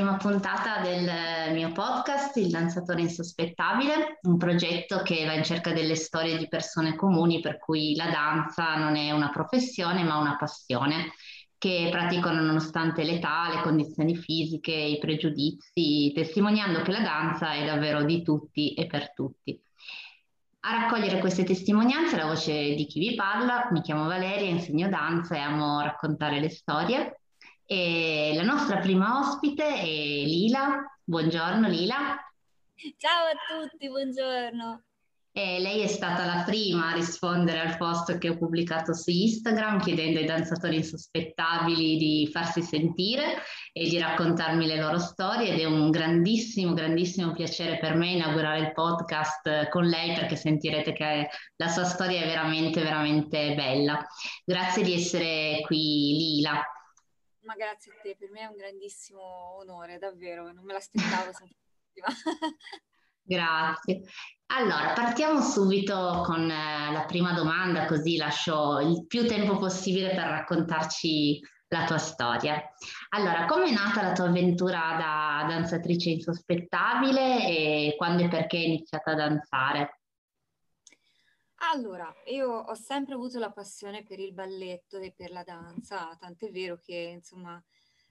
prima puntata del mio podcast, Il danzatore insospettabile, un progetto che va in cerca delle storie di persone comuni per cui la danza non è una professione ma una passione che praticano nonostante l'età, le condizioni fisiche, i pregiudizi, testimoniando che la danza è davvero di tutti e per tutti. A raccogliere queste testimonianze la voce di chi vi parla, mi chiamo Valeria, insegno danza e amo raccontare le storie. E la nostra prima ospite è Lila. Buongiorno Lila. Ciao a tutti, buongiorno. E lei è stata la prima a rispondere al post che ho pubblicato su Instagram chiedendo ai danzatori insospettabili di farsi sentire e di raccontarmi le loro storie ed è un grandissimo, grandissimo piacere per me inaugurare il podcast con lei perché sentirete che la sua storia è veramente, veramente bella. Grazie di essere qui Lila. Ma grazie a te, per me è un grandissimo onore, davvero, non me l'aspettavo. Grazie. Allora, partiamo subito con eh, la prima domanda, così lascio il più tempo possibile per raccontarci la tua storia. Allora, come è nata la tua avventura da danzatrice insospettabile e quando e perché hai iniziato a danzare? Allora, io ho sempre avuto la passione per il balletto e per la danza, tant'è vero che, insomma,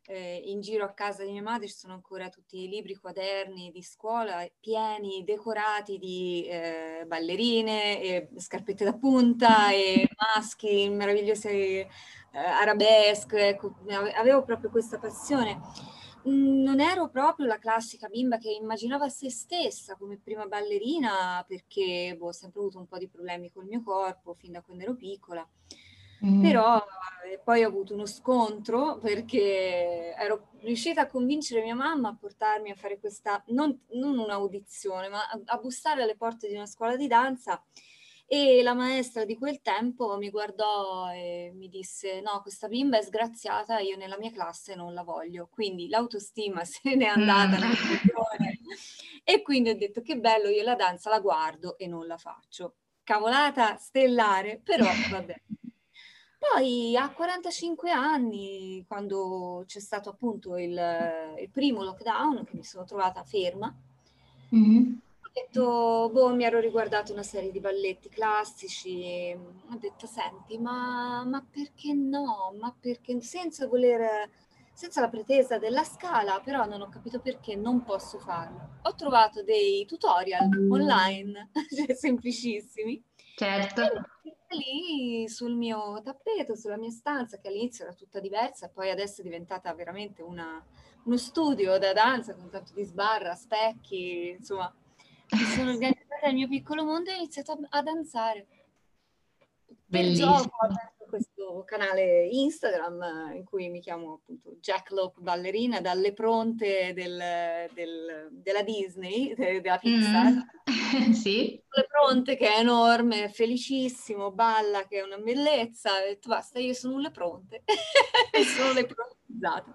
eh, in giro a casa di mia madre ci sono ancora tutti i libri, quaderni di scuola pieni, decorati di eh, ballerine, e scarpette da punta e maschi meravigliosi eh, arabesque. Ecco, avevo proprio questa passione. Mm, non ero proprio la classica bimba che immaginava se stessa come prima ballerina perché boh, ho sempre avuto un po' di problemi col mio corpo fin da quando ero piccola. Mm. Però eh, poi ho avuto uno scontro perché ero riuscita a convincere mia mamma a portarmi a fare questa, non, non un'audizione, ma a, a, bussare alle porte di una scuola di danza e la maestra di quel tempo mi guardò e mi disse no, questa bimba è sgraziata, io nella mia classe non la voglio. Quindi l'autostima se n'è andata mm. e quindi ho detto che bello, io la danza la guardo e non la faccio. Cavolata stellare, però vabbè. Poi a 45 anni, quando c'è stato appunto il, il primo lockdown, che mi sono trovata ferma, mm-hmm. Detto, boh, mi ero riguardato una serie di balletti classici, ho detto, senti, ma, ma perché no? Ma perché senza voler, senza la pretesa della scala, però non ho capito perché non posso farlo. Ho trovato dei tutorial online, cioè semplicissimi. Certo lì sul mio tappeto, sulla mia stanza, che all'inizio era tutta diversa, poi adesso è diventata veramente una, uno studio da danza con tanto di sbarra, specchi, insomma, mi sono organizzata nel mio piccolo mondo e ho iniziato a, a danzare. Bellissimo. Gioco, questo canale Instagram in cui mi chiamo appunto Jack Lope ballerina dalle pronte del, del, della Disney, de, della Pixar. Mm. sì. Le pronte che è enorme, felicissimo, balla che è una bellezza. Ho detto basta, io sono le pronte sono le prontizzate.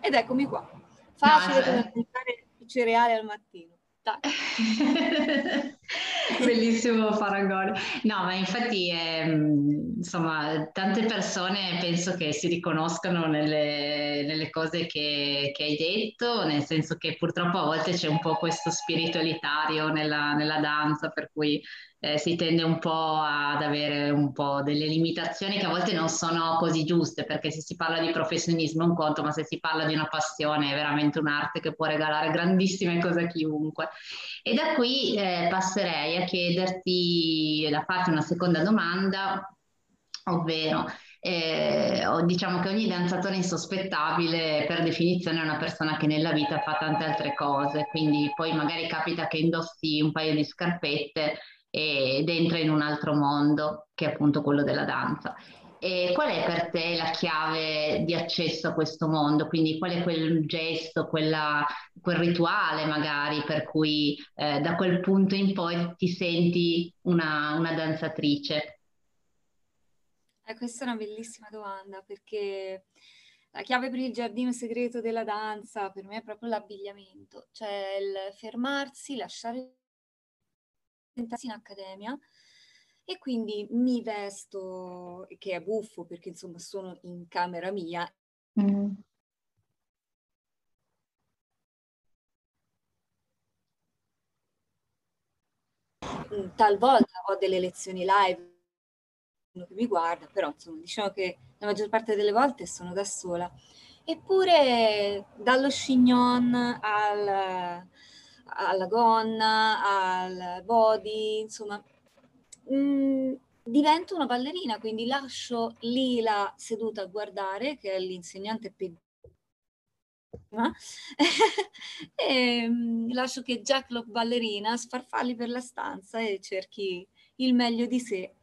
Ed eccomi qua. Facile no, come mangiare i cereali al mattino. teşekkürler. Bellissimo paragone. No, ma infatti, ehm, insomma, tante persone penso che si riconoscano nelle, nelle cose che, che, hai detto, nel senso che purtroppo a volte c'è un po' questo spirito elitario nella, nella danza, per cui eh, si tende un po' ad avere un po' delle limitazioni che a volte non sono così giuste, perché se si parla di professionismo è un conto, ma se si parla di una passione è veramente un'arte che può regalare grandissime cose a chiunque. E da qui eh, passerei a chiederti, da farti una seconda domanda, ovvero eh, diciamo che ogni danzatore insospettabile per definizione è una persona che nella vita fa tante altre cose, quindi poi magari capita che indossi un paio di scarpette ed entra in un altro mondo che è appunto quello della danza. E qual è per te la chiave di accesso a questo mondo? Quindi qual è quel gesto, quella, quel rituale magari per cui eh, da quel punto in poi ti senti una, una danzatrice? Eh, questa è una bellissima domanda perché la chiave per il giardino segreto della danza per me è proprio l'abbigliamento, cioè il fermarsi, lasciare in accademia e quindi mi vesto, che è buffo perché insomma sono in camera mia. Mm. mm. Talvolta ho delle lezioni live uno che mi guarda, però insomma diciamo che la maggior parte delle volte sono da sola. Eppure dallo chignon al, alla gonna, al body, insomma mh, mm, divento una ballerina, quindi lascio Lila seduta a guardare, che è l'insegnante peggiore e mh, lascio che Jack Lock ballerina sfarfalli per la stanza e cerchi il meglio di sé.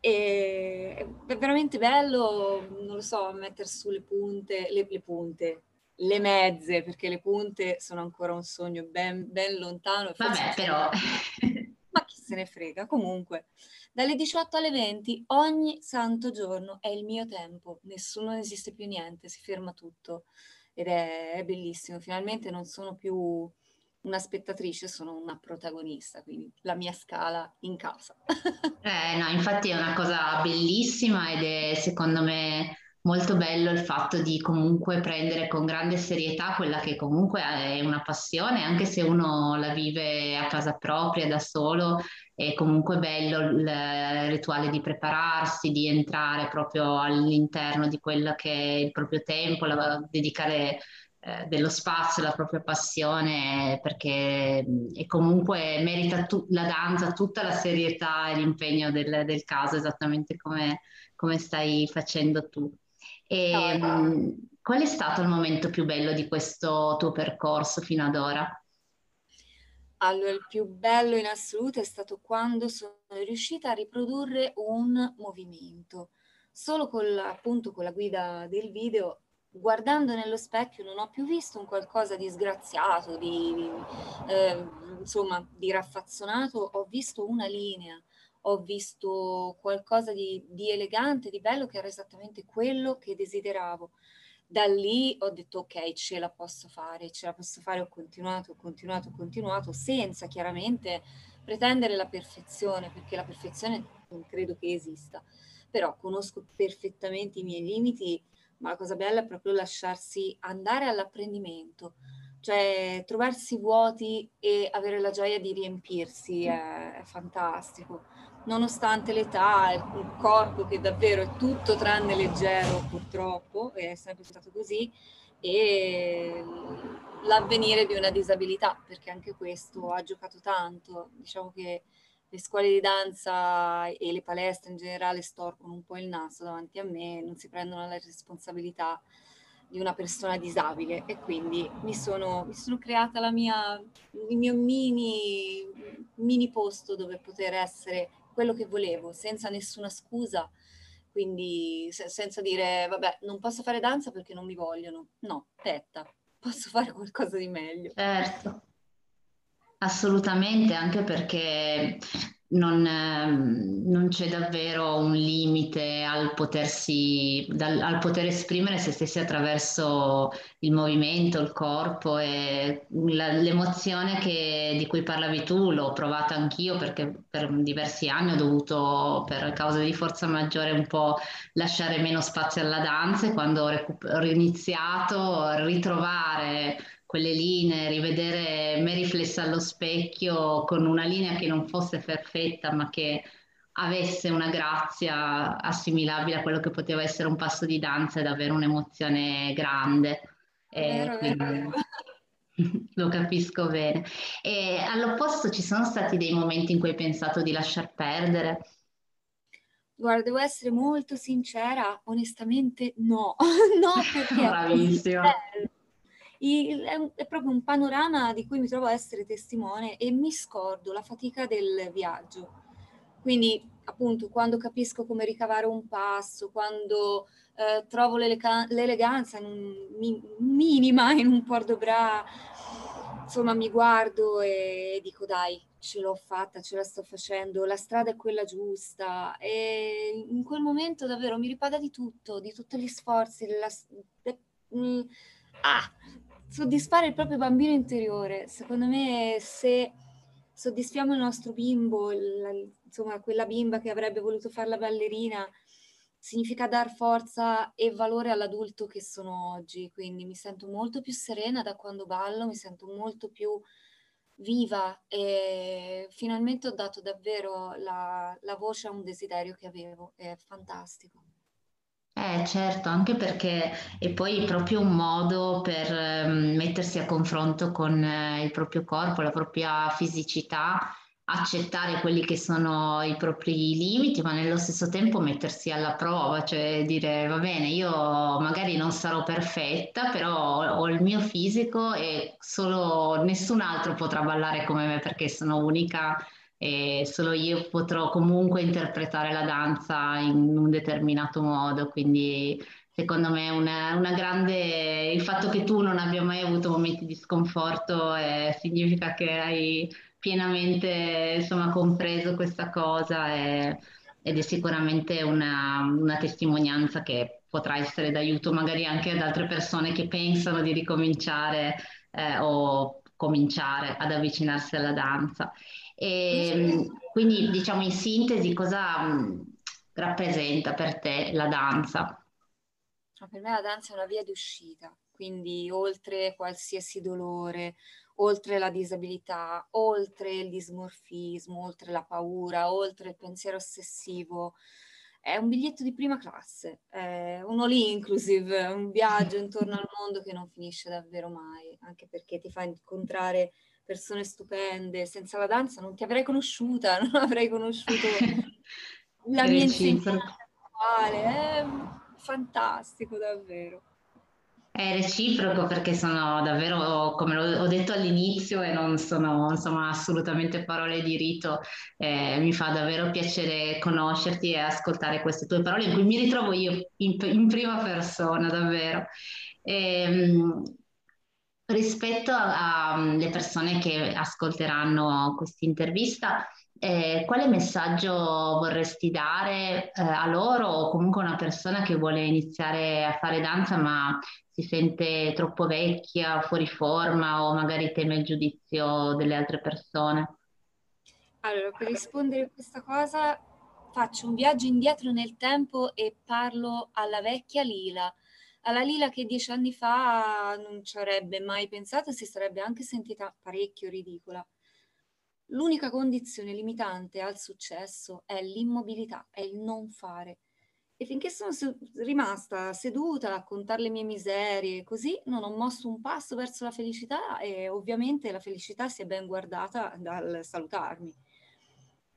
E è veramente bello, non lo so, mettere su le punte, le, le punte, le mezze, perché le punte sono ancora un sogno ben, ben lontano. Vabbè, però... Ne frega, comunque. Dalle 18 alle 20 ogni santo giorno è il mio tempo, nessuno ne esiste più niente, si ferma tutto ed è, è bellissimo. Finalmente non sono più una spettatrice, sono una protagonista, quindi la mia scala in casa. eh, no, infatti è una cosa bellissima ed è secondo me molto bello il fatto di comunque prendere con grande serietà quella che comunque è una passione, anche se uno la vive a casa propria da solo, è comunque bello il rituale di prepararsi, di entrare proprio all'interno di quello che è il proprio tempo, la, dedicare eh, dello spazio, la propria passione, perché e comunque merita tu, la danza tutta la serietà e l'impegno del, del caso, esattamente come, come stai facendo tu. E, no, qual è stato il momento più bello di questo tuo percorso fino ad ora? Allora, il più bello in assoluto è stato quando sono riuscita a riprodurre un movimento. Solo con la, appunto con la guida del video, guardando nello specchio, non ho più visto un qualcosa di sgraziato, di, eh, insomma, di raffazzonato, ho visto una linea ho visto qualcosa di, di, elegante, di bello, che era esattamente quello che desideravo. Da lì ho detto ok, ce la posso fare, ce la posso fare, ho continuato, ho continuato, ho continuato, senza chiaramente pretendere la perfezione, perché la perfezione non credo che esista, però conosco perfettamente i miei limiti, ma la cosa bella è proprio lasciarsi andare all'apprendimento, cioè trovarsi vuoti e avere la gioia di riempirsi è, è fantastico nonostante l'età, il corpo che davvero è tutto tranne leggero purtroppo, è sempre stato così, e l'avvenire di una disabilità, perché anche questo ha giocato tanto. Diciamo che le scuole di danza e le palestre in generale storcono un po' il naso davanti a me, non si prendono la responsabilità di una persona disabile e quindi mi sono, mi sono creata mia, il mio mini, mini posto dove poter essere quello che volevo, senza nessuna scusa, quindi se, senza dire, vabbè, non posso fare danza perché non mi vogliono. No, aspetta, posso fare qualcosa di meglio. Certo, assolutamente, anche perché non, ehm, non, c'è davvero un limite al, potersi, dal, al poter esprimere se stessi attraverso il movimento, il corpo e la, l'emozione che, di cui parlavi tu l'ho provata anch'io perché per diversi anni ho dovuto per causa di forza maggiore un po' lasciare meno spazio alla danza e quando ho, recu- ho iniziato ritrovare quelle linee, rivedere me riflessa allo specchio con una linea che non fosse perfetta, ma che avesse una grazia assimilabile a quello che poteva essere un passo di danza è davvero un'emozione grande. Vero, quindi... vero. Lo capisco bene. E all'opposto ci sono stati dei momenti in cui hai pensato di lasciar perdere? Guarda, devo essere molto sincera, onestamente no, no perché Bravissima il, è, è, proprio un panorama di cui mi trovo a essere testimone e mi scordo la fatica del viaggio. Quindi, appunto, quando capisco come ricavare un passo, quando eh, trovo l'eleganza in un, minima in un port de bras, insomma, mi guardo e dico dai, ce l'ho fatta, ce la sto facendo, la strada è quella giusta e in quel momento davvero mi ripaga di tutto, di tutti gli sforzi, della, de, mm, ah, soddisfare il proprio bambino interiore. Secondo me se soddisfiamo il nostro bimbo, la, insomma quella bimba che avrebbe voluto fare la ballerina, significa dar forza e valore all'adulto che sono oggi. Quindi mi sento molto più serena da quando ballo, mi sento molto più viva e finalmente ho dato davvero la, la voce a un desiderio che avevo, è fantastico. Eh, certo, anche perché è poi proprio un modo per eh, mettersi a confronto con eh, il proprio corpo, la propria fisicità accettare quelli che sono i propri limiti, ma nello stesso tempo mettersi alla prova, cioè dire va bene, io magari non sarò perfetta, però ho il mio fisico e solo nessun altro potrà ballare come me perché sono unica e solo io potrò comunque interpretare la danza in un determinato modo, quindi secondo me una, una grande il fatto che tu non abbia mai avuto momenti di sconforto eh, significa che hai pienamente insomma, compreso questa cosa e, ed è sicuramente una, una testimonianza che potrà essere d'aiuto magari anche ad altre persone che pensano di ricominciare eh, o cominciare ad avvicinarsi alla danza. E, quindi diciamo in sintesi cosa mh, rappresenta per te la danza? Per me la danza è una via d'uscita, quindi oltre qualsiasi dolore, oltre la disabilità, oltre il dismorfismo, oltre la paura, oltre il pensiero ossessivo. È un biglietto di prima classe, è un all inclusive, un viaggio intorno al mondo che non finisce davvero mai, anche perché ti fa incontrare persone stupende. Senza la danza non ti avrei conosciuta, non avrei conosciuto la mia insegnante È fantastico davvero. È reciproco perché sono davvero, come ho detto all'inizio, e non sono insomma, assolutamente parole di rito, eh, mi fa davvero piacere conoscerti e ascoltare queste tue parole in cui mi ritrovo io in, in prima persona, davvero. E, ehm, rispetto alle persone che ascolteranno questa intervista, eh, quale messaggio vorresti dare eh, a loro o comunque a una persona che vuole iniziare a fare danza ma si sente troppo vecchia, fuori forma o magari teme il giudizio delle altre persone? Allora, per rispondere a questa cosa faccio un viaggio indietro nel tempo e parlo alla vecchia Lila, alla Lila che dieci anni fa non ci avrebbe mai pensato e si sarebbe anche sentita parecchio ridicola. L'unica condizione limitante al successo è l'immobilità, è il non fare. E finché sono rimasta seduta a contare le mie miserie, così non ho mosso un passo verso la felicità e ovviamente la felicità si è ben guardata dal salutarmi.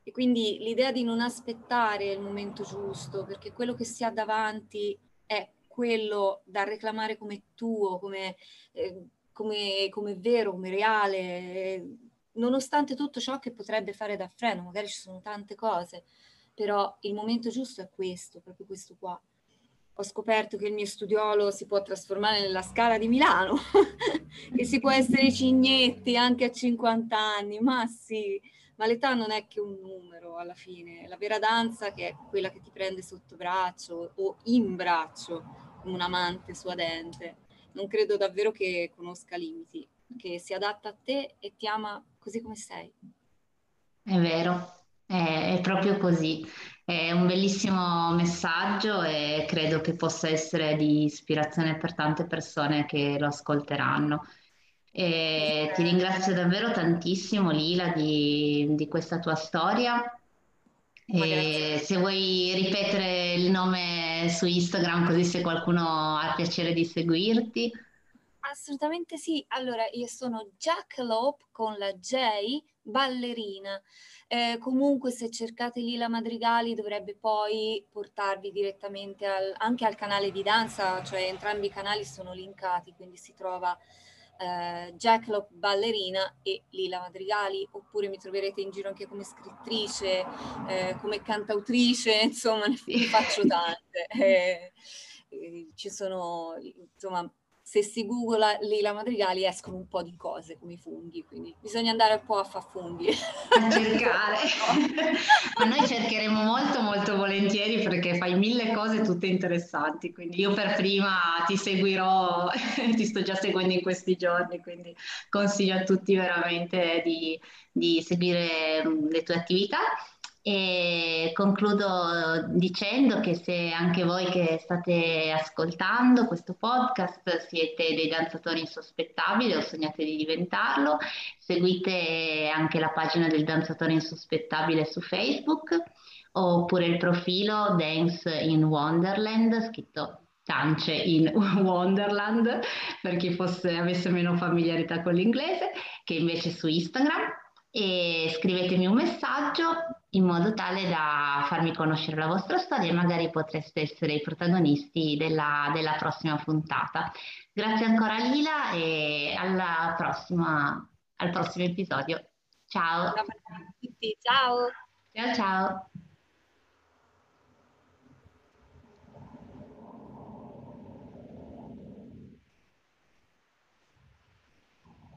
E quindi l'idea di non aspettare il momento giusto, perché quello che si ha davanti è quello da reclamare come tuo, come, eh, come, come vero, come reale, eh, nonostante tutto ciò che potrebbe fare da freno, magari ci sono tante cose, però il momento giusto è questo, proprio questo qua. Ho scoperto che il mio studiolo si può trasformare nella scala di Milano, che si può essere cignetti anche a 50 anni, ma sì, ma l'età non è che un numero alla fine, la vera danza che è quella che ti prende sotto braccio o in braccio, un amante suadente. Non credo davvero che conosca limiti, che si adatta a te e ti ama così come sei. È vero, è, è proprio così. È un bellissimo messaggio e credo che possa essere di ispirazione per tante persone che lo ascolteranno. E ti ringrazio davvero tantissimo Lila di, di questa tua storia. E se vuoi ripetere il nome su Instagram così se qualcuno ha piacere di seguirti. Assolutamente sì. Allora, io sono Jackalope con la J, ballerina. Eh, comunque, se cercate Lila Madrigali, dovrebbe poi portarvi direttamente al, anche al canale di danza, cioè entrambi i canali sono linkati, quindi si trova eh, Jackalope ballerina e Lila Madrigali, oppure mi troverete in giro anche come scrittrice, eh, come cantautrice, insomma, ne faccio tante. Eh, eh, ci sono, insomma, se si googla Lila Madrigali escono un po' di cose come i funghi, quindi bisogna andare un po' a far funghi. A cercare. Ma noi cercheremo molto molto volentieri perché fai mille cose tutte interessanti, quindi io per prima ti seguirò, ti sto già seguendo in questi giorni, quindi consiglio a tutti veramente di, di seguire le tue attività E concludo dicendo che se anche voi che state ascoltando questo podcast siete dei danzatori insospettabili o sognate di diventarlo, seguite anche la pagina del danzatore insospettabile su Facebook oppure il profilo Dance in Wonderland, scritto Tance in Wonderland per chi fosse, avesse meno familiarità con l'inglese, che invece su Instagram. E scrivetemi un messaggio in modo tale da farmi conoscere la vostra storia e magari potreste essere i protagonisti della, della prossima puntata. Grazie ancora Lila e alla prossima, al prossimo episodio. Ciao. Ciao a tutti, ciao. Ciao ciao.